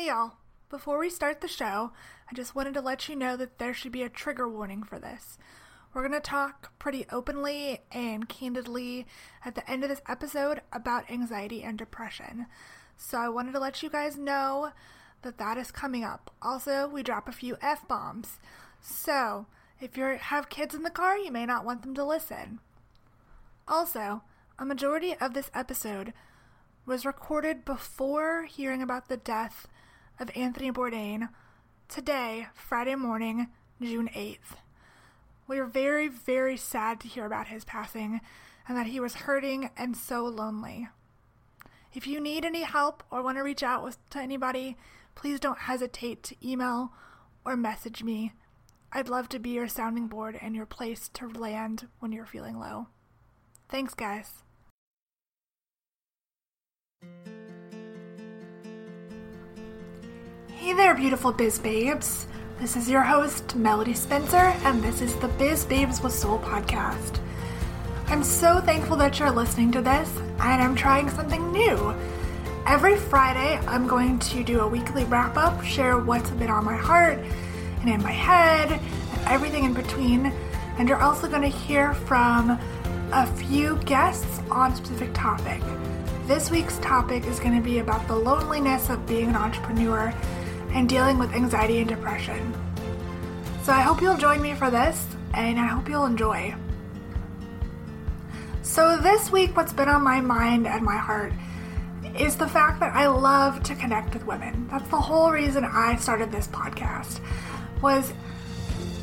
Hey y'all, before we start the show, I just wanted to let you know that there should be a trigger warning for this. We're going to talk pretty openly and candidly at the end of this episode about anxiety and depression. So I wanted to let you guys know that that is coming up. Also, we drop a few F bombs. So, if you have kids in the car, you may not want them to listen. Also, a majority of this episode was recorded before hearing about the death of Anthony Bourdain today, Friday morning, June 8th. We are very, very sad to hear about his passing and that he was hurting and so lonely. If you need any help or want to reach out with, to anybody, please don't hesitate to email or message me. I'd love to be your sounding board and your place to land when you're feeling low. Thanks, guys. Hey there, beautiful Biz Babes. This is your host, Melody Spencer, and this is the Biz Babes with Soul podcast. I'm so thankful that you're listening to this, and I'm trying something new. Every Friday, I'm going to do a weekly wrap up, share what's been on my heart and in my head, and everything in between. And you're also going to hear from a few guests on a specific topic. This week's topic is going to be about the loneliness of being an entrepreneur and dealing with anxiety and depression. So I hope you'll join me for this, and I hope you'll enjoy. So, this week, what's been on my mind and my heart is the fact that I love to connect with women. That's the whole reason I started this podcast. Was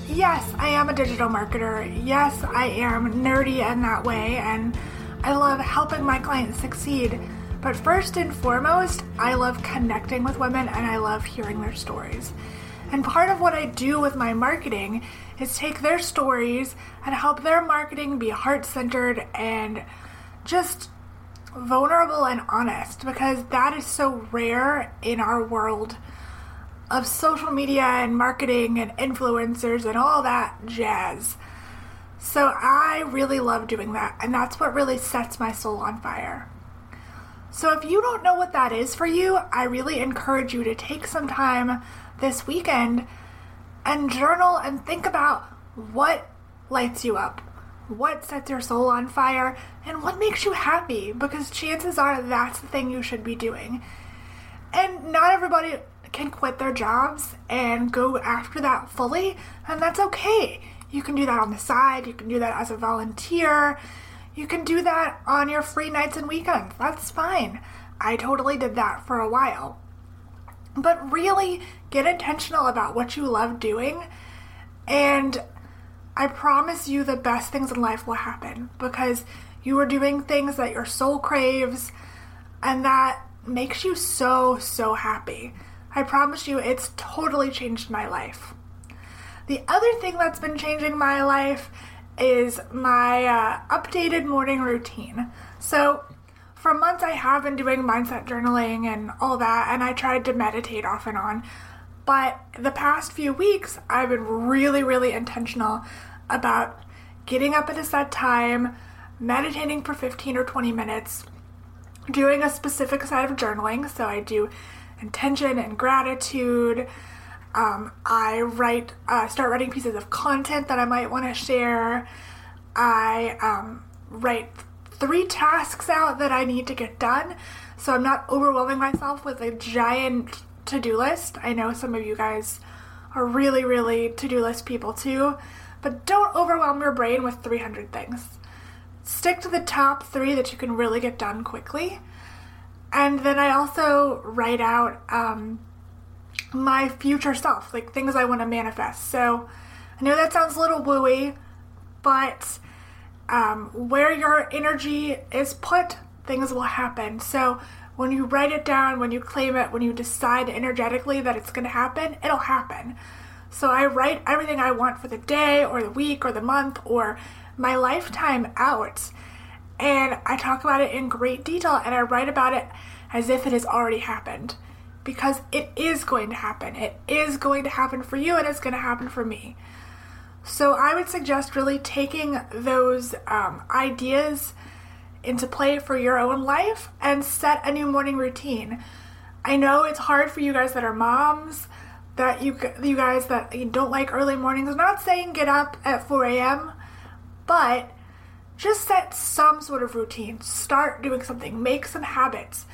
yes, I am a digital marketer. Yes, I am nerdy in that way, and I love helping my clients succeed. But first and foremost, I love connecting with women and I love hearing their stories. And part of what I do with my marketing is take their stories and help their marketing be heart centered and just vulnerable and honest because that is so rare in our world of social media and marketing and influencers and all that jazz. So I really love doing that, and that's what really sets my soul on fire. So if you don't know what that is for you, I really encourage you to take some time this weekend and journal and think about what lights you up, what sets your soul on fire, and what makes you happy because chances are that's the thing you should be doing. And not everybody can quit their jobs and go after that fully, and that's okay. You can do that on the side, you can do that as a volunteer, you can do that on your free nights and weekends. That's fine. I totally did that for a while. But really get intentional about what you love doing, and I promise you the best things in life will happen because you are doing things that your soul craves and that makes you so, so happy. I promise you, it's totally changed my life. The other thing that's been changing my life is my uh, updated morning routine. So, for months, I have been doing mindset journaling and all that, and I tried to meditate off and on. But the past few weeks, I've been really, really intentional about getting up at a set time, meditating for 15 or 20 minutes, doing a specific side of journaling. So I do intention and gratitude. Um, I write, uh, start writing pieces of content that I might want to share. I um, write three tasks out that I need to get done, so I'm not overwhelming myself with a giant to do list. I know some of you guys are really, really to do list people too, but don't overwhelm your brain with 300 things. Stick to the top three that you can really get done quickly. And then I also write out um, my future self, like things I want to manifest. So I know that sounds a little wooey, but um, where your energy is put, things will happen. So when you write it down, when you claim it, when you decide energetically that it's going to happen, it'll happen. So I write everything I want for the day or the week or the month or my lifetime out. And I talk about it in great detail and I write about it as if it has already happened because it is going to happen. It is going to happen for you and it's going to happen for me. So I would suggest really taking those um, ideas into play for your own life and set a new morning routine. I know it's hard for you guys that are moms, that you you guys that don't like early mornings. I'm not saying get up at 4 a.m., but just set some sort of routine. Start doing something. Make some habits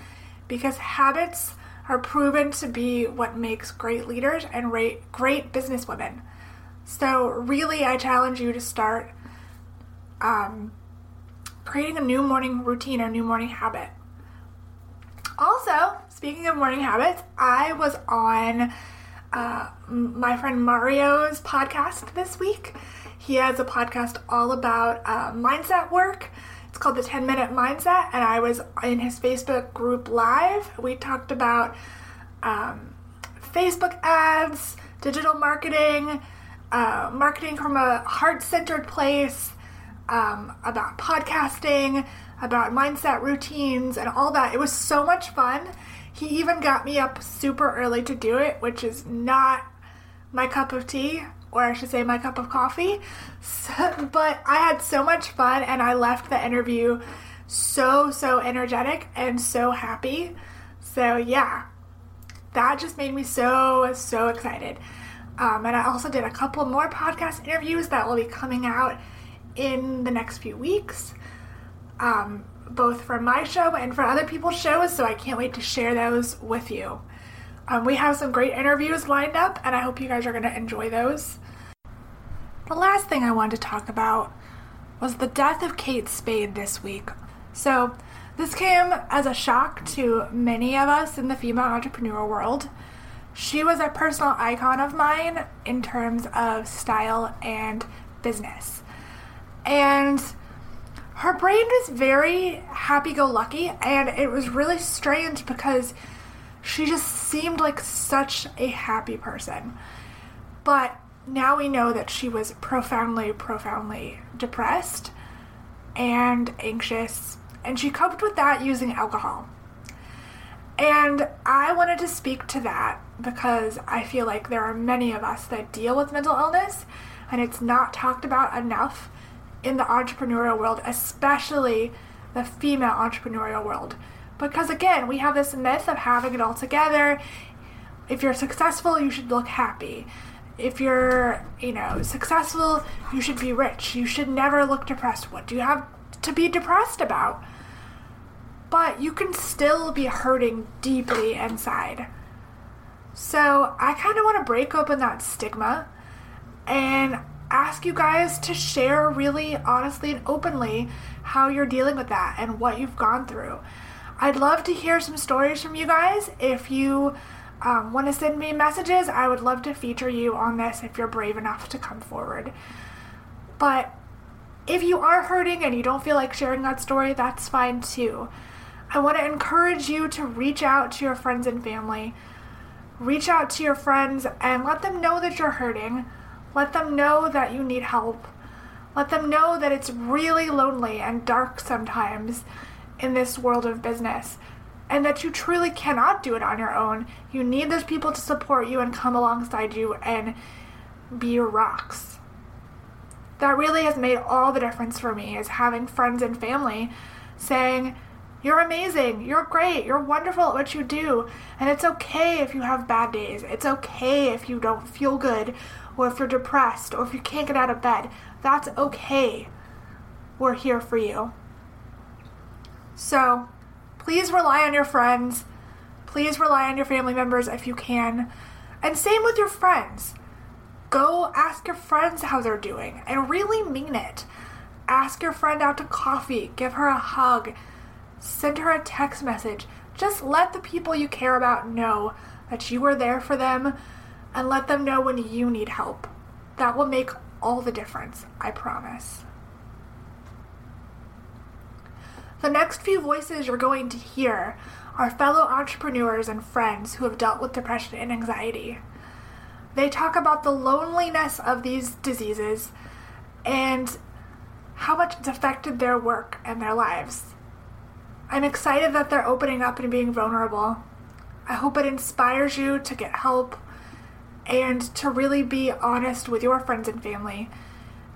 because habits are proven to be what makes great leaders and great, businesswomen. So, really, I challenge you to start um, creating a new morning routine or new morning habit. Also, speaking of morning habits, I was on uh, my friend Mario's podcast this week. He has a podcast all about uh, mindset work. It's called the 10 Minute Mindset, and I was in his Facebook group live. We talked about um, Facebook ads, digital marketing, uh, marketing from a heart centered place, um, about podcasting, about mindset routines, and all that. It was so much fun. He even got me up super early to do it, which is not my cup of tea or I should say my cup of coffee. So, but I had so much fun and I left the interview so, so energetic and so happy. So, yeah, that just made me so, so excited. Um, and I also did a couple more podcast interviews that will be coming out in the next few weeks, um, both for my show and for other people's shows. So I can't wait to share those with you. Um, we have some great interviews lined up, and I hope you guys are going to enjoy those. The last thing I wanted to talk about was the death of Kate Spade this week. So, this came as a shock to many of us in the female entrepreneur world. She was a personal icon of mine in terms of style and business. And her brain was very happy go lucky, and it was really strange because she just seemed like such a happy person. But now we know that she was profoundly, profoundly depressed and anxious, and she coped with that using alcohol. And I wanted to speak to that because I feel like there are many of us that deal with mental illness, and it's not talked about enough in the entrepreneurial world, especially the female entrepreneurial world. Because again, we have this myth of having it all together. If you're successful, you should look happy. If you're, you know, successful, you should be rich. You should never look depressed. What do you have to be depressed about? But you can still be hurting deeply inside. So I kind of want to break open that stigma and ask you guys to share really honestly and openly how you're dealing with that and what you've gone through. I'd love to hear some stories from you guys. If you um, want to send me messages, I would love to feature you on this if you're brave enough to come forward. But if you are hurting and you don't feel like sharing that story, that's fine too. I want to encourage you to reach out to your friends and family. Reach out to your friends and let them know that you're hurting. Let them know that you need help. Let them know that it's really lonely and dark sometimes in this world of business and that you truly cannot do it on your own. You need those people to support you and come alongside you and be your rocks. That really has made all the difference for me is having friends and family saying, You're amazing, you're great, you're wonderful at what you do, and it's okay if you have bad days. It's okay if you don't feel good, or if you're depressed, or if you can't get out of bed. That's okay. We're here for you. So please rely on your friends. Please rely on your family members if you can. And same with your friends. Go ask your friends how they're doing and really mean it. Ask your friend out to coffee, give her a hug, send her a text message. Just let the people you care about know that you are there for them and let them know when you need help. That will make all the difference, I promise. The next few voices you're going to hear are fellow entrepreneurs and friends who have dealt with depression and anxiety. They talk about the loneliness of these diseases and how much it's affected their work and their lives. I'm excited that they're opening up and being vulnerable. I hope it inspires you to get help and to really be honest with your friends and family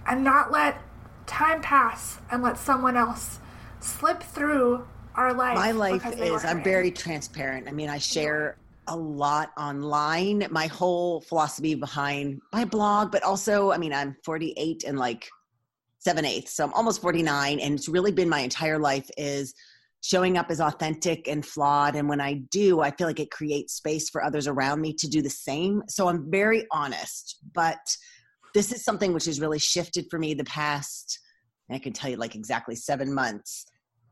and not let time pass and let someone else slip through our life. My life is, I'm very transparent. I mean, I share a lot online. My whole philosophy behind my blog, but also, I mean, I'm 48 and like seven eighths, so I'm almost 49, and it's really been my entire life is showing up as authentic and flawed. And when I do, I feel like it creates space for others around me to do the same. So I'm very honest, but this is something which has really shifted for me the past, I can tell you like exactly seven months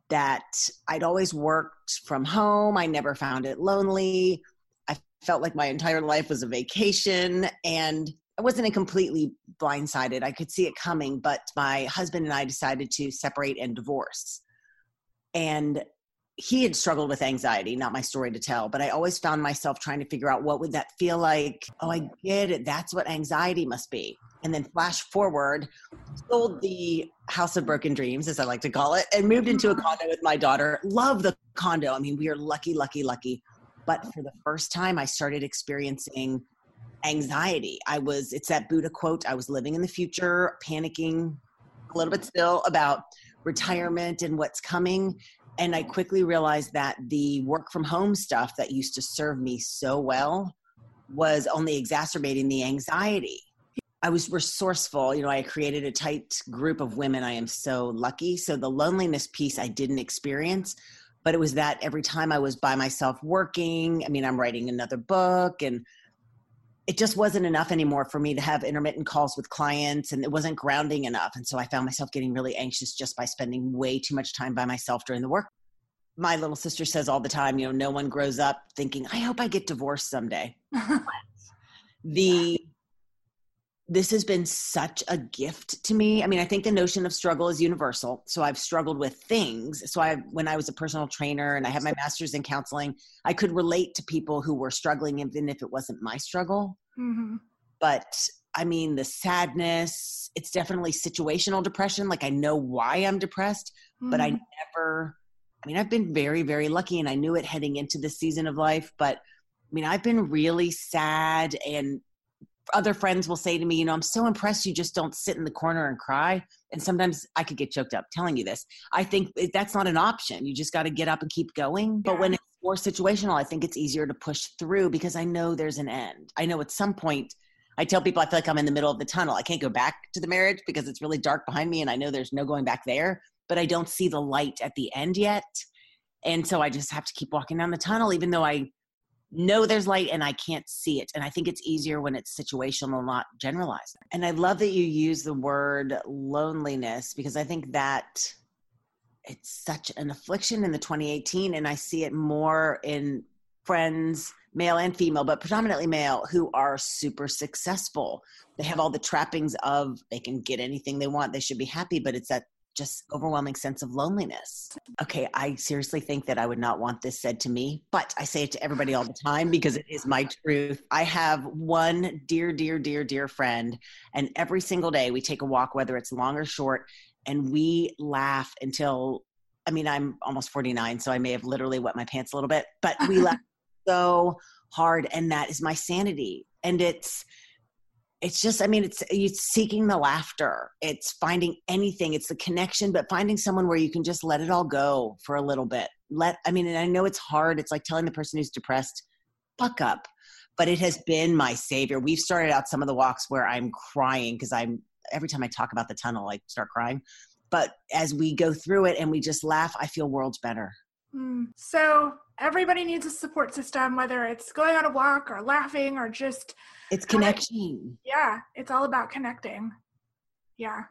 that I'd always worked from home. I never found it lonely I felt like my entire life was a vacation and I wasn't completely blindsided. I could see it coming, but my husband and I decided to separate and divorce. And he had struggled with anxiety, not my story to tell, but I always found myself trying to figure out what would that feel like? Oh, I get it. That's what anxiety must be. And then flash forward, sold the house of broken dreams, as I like to call it, and moved into a mm-hmm. condo with my daughter. Love the condo. I mean, we are lucky, lucky, lucky but for the first time, I started experiencing anxiety. I was, it's that Buddha quote, I was living in the future, panicking a little bit still about retirement and what's coming. And I quickly realized that the work from home stuff that used to serve me so well was only exacerbating the anxiety. I was resourceful. You know, I created a tight group of women. I am so lucky. So the loneliness piece I didn't experience, but it was that every time I was by myself working, I mean, I'm writing another book and it just wasn't enough anymore for me to have intermittent calls with clients and it wasn't grounding enough. And so I found myself getting really anxious just by spending way too much time by myself during the work. My little sister says all the time, you know, no one grows up thinking, I hope I get divorced someday. the this has been such a gift to me. I mean, I think the notion of struggle is universal. So I've struggled with things. So I when I was a personal trainer and I had my masters in counseling, I could relate to people who were struggling even if it wasn't my struggle. Mm-hmm. But I mean, the sadness, it's definitely situational depression. Like I know why I'm depressed, mm-hmm. but I mm-hmm. never I mean, I've been very very lucky and I knew it heading into this season of life, but I mean, I've been really sad and other friends will say to me, you know, I'm so impressed you just don't sit in the corner and cry. And sometimes I could get choked up telling you this. I think that's not an option. You just got to get up and keep going. But when it's more situational, I think it's easier to push through because I know there's an end. I know at some point, I tell people I feel like I'm in the middle of the tunnel. I can't go back to the marriage because it's really dark behind me and I know there's no going back there, but I don't see the light at the end yet. And so I just have to keep walking down the tunnel, even though I know there's light and I can't see it. And I think it's easier when it's situational, not generalized. And I love that you use the word loneliness because I think that it's such an affliction in the 2018 and I see it more in friends male and female but predominantly male who are super successful they have all the trappings of they can get anything they want they should be happy but it's that just overwhelming sense of loneliness. Okay, I seriously think that I would not want this said to me, but I say it to everybody all the time because it is my truth. I have one dear, dear, dear, dear friend, and every single day we take a walk, whether it's long or short, and we laugh until I mean, I'm almost 49, so I may have literally wet my pants a little bit, but we laugh so hard, and that is my sanity. And it's it's just i mean it's it's seeking the laughter. It's finding anything. It's the connection but finding someone where you can just let it all go for a little bit. Let i mean and i know it's hard. It's like telling the person who's depressed fuck up. But it has been my savior. We've started out some of the walks where i'm crying because i'm every time i talk about the tunnel i start crying. But as we go through it and we just laugh i feel worlds better. Mm. so everybody needs a support system whether it's going on a walk or laughing or just it's connection. Yeah, it's all about connecting. Yeah.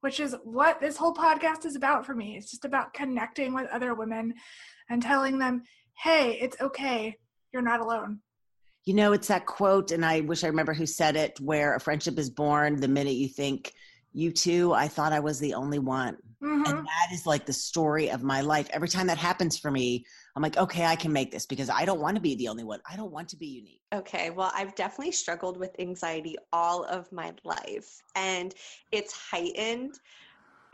Which is what this whole podcast is about for me. It's just about connecting with other women and telling them, hey, it's okay. You're not alone. You know, it's that quote, and I wish I remember who said it, where a friendship is born the minute you think, you too, I thought I was the only one. Mm-hmm. And that is like the story of my life. Every time that happens for me, I'm like, okay, I can make this because I don't want to be the only one. I don't want to be unique. Okay, well, I've definitely struggled with anxiety all of my life, and it's heightened,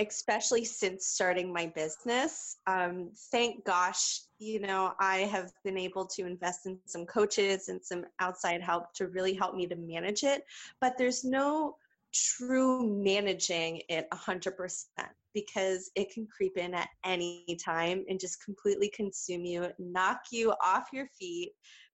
especially since starting my business. Um, thank gosh, you know, I have been able to invest in some coaches and some outside help to really help me to manage it, but there's no true managing it 100% because it can creep in at any time and just completely consume you, knock you off your feet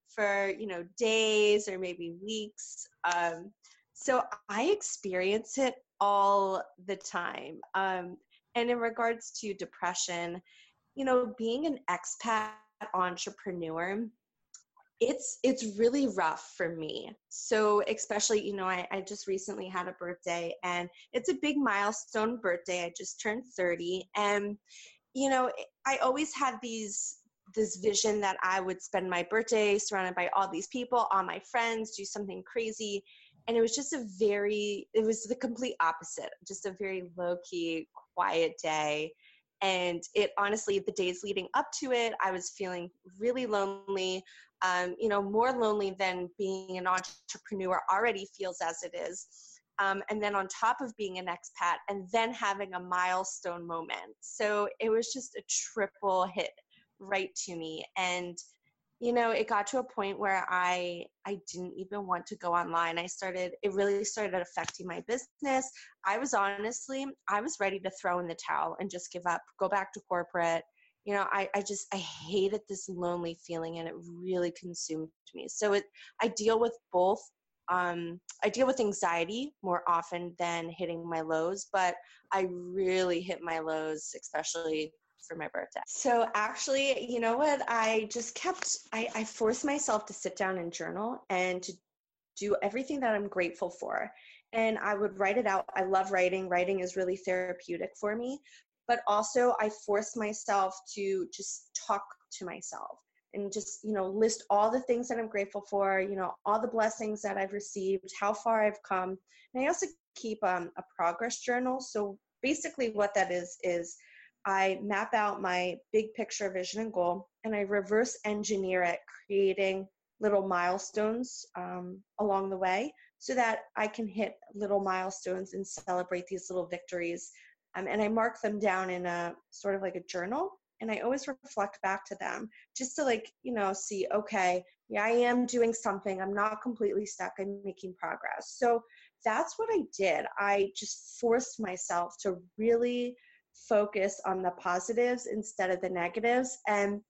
for, you know, days or maybe weeks. Um, so I experience it all the time. Um, and in regards to depression, you know, being an expat entrepreneur, it's it's really rough for me. So especially you know I, I just recently had a birthday and it's a big milestone birthday. I just turned 30 and you know i always had these this vision that i would spend my birthday surrounded by all these people all my friends do something crazy and it was just a very it was the complete opposite just a very low key quiet day and it honestly the days leading up to it i was feeling really lonely. Um, you know more lonely than being an entrepreneur already feels as it is. Um, and then on top of being an expat and then having a milestone moment. So it was just a triple hit right to me. And you know it got to a point where i i didn't even want to go online. I started it really started affecting my business. I was honestly i was ready to throw in the towel and just give up go back to corporate. You know i i just i hated this lonely feeling and it really consumed me. So it i deal with both um, I deal with anxiety more often than hitting my lows, but I really hit my lows, especially for my birthday. So actually, you know what? I just kept, I, I forced myself to sit down and journal and to do everything that I'm grateful for. And I would write it out. I love writing. Writing is really therapeutic for me. But also, I forced myself to just talk to myself and just you know list all the things that i'm grateful for you know all the blessings that i've received how far i've come and i also keep um, a progress journal so basically what that is is I map out my big picture vision and goal, and I reverse engineer it, creating little milestones um, along the way so that I can hit little milestones and celebrate these little victories. Um, and I mark them down in a sort of like a journal. And I always reflect back to them just to like, you know, see, okay, yeah, I am doing something. I'm not completely stuck. I'm making progress. So that's what I did. I just forced myself to really focus on the positives instead of the negatives and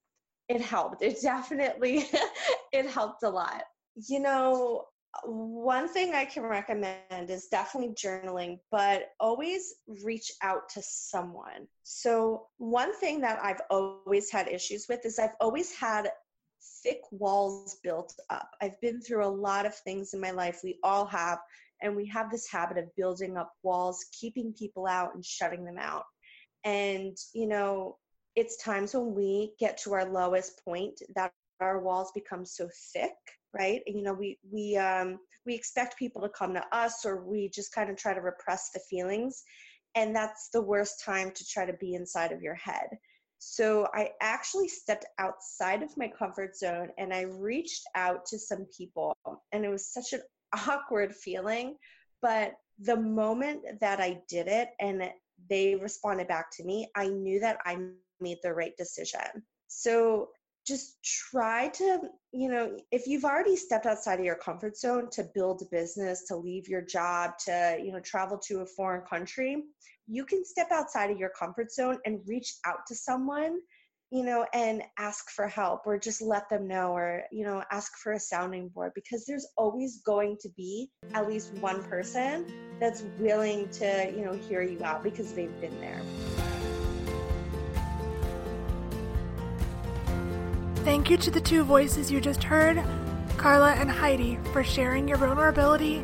it helped. It definitely it helped a lot. You know one thing i can recommend is definitely journaling but always reach out to someone. So one thing that i've always had issues with is i've always had thick walls built up. I've been through a lot of things in my life. We all have and we have this habit of building up walls keeping people out and shutting them out and, you know, it's times when we get to our lowest point that our walls become so thick, right? And, you know, we, we, um, we expect people to come to us or we just kind of try to repress the feelings. And that's the worst time to try to be inside of your head. So I actually stepped outside of my comfort zone and I reached out to some people. And it was such an awkward feeling. But the moment that I did it and they responded back to me, I knew that I made the right decision. So just try to, you know, if you've already stepped outside of your comfort zone to build a business, to leave your job, to, you know, travel to a foreign country, you can step outside of your comfort zone and reach out to someone you know, and ask for help or just let them know or, you know, ask for a sounding board because there's always going to be at least one person that's willing to, you know, hear you out because they've been there. Thank you to the two voices you just heard, Carla and Heidi, for sharing your vulnerability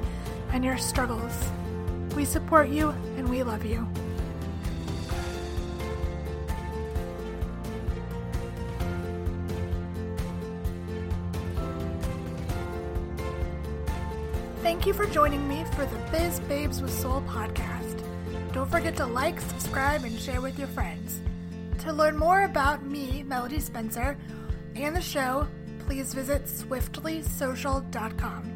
and your struggles. We support you and we love you. Thank you for joining me for the Biz Babes with Soul podcast. Don't forget to like, subscribe, and share with your friends. To learn more about me, Melody Spencer, and the show, please visit swiftlysocial.com.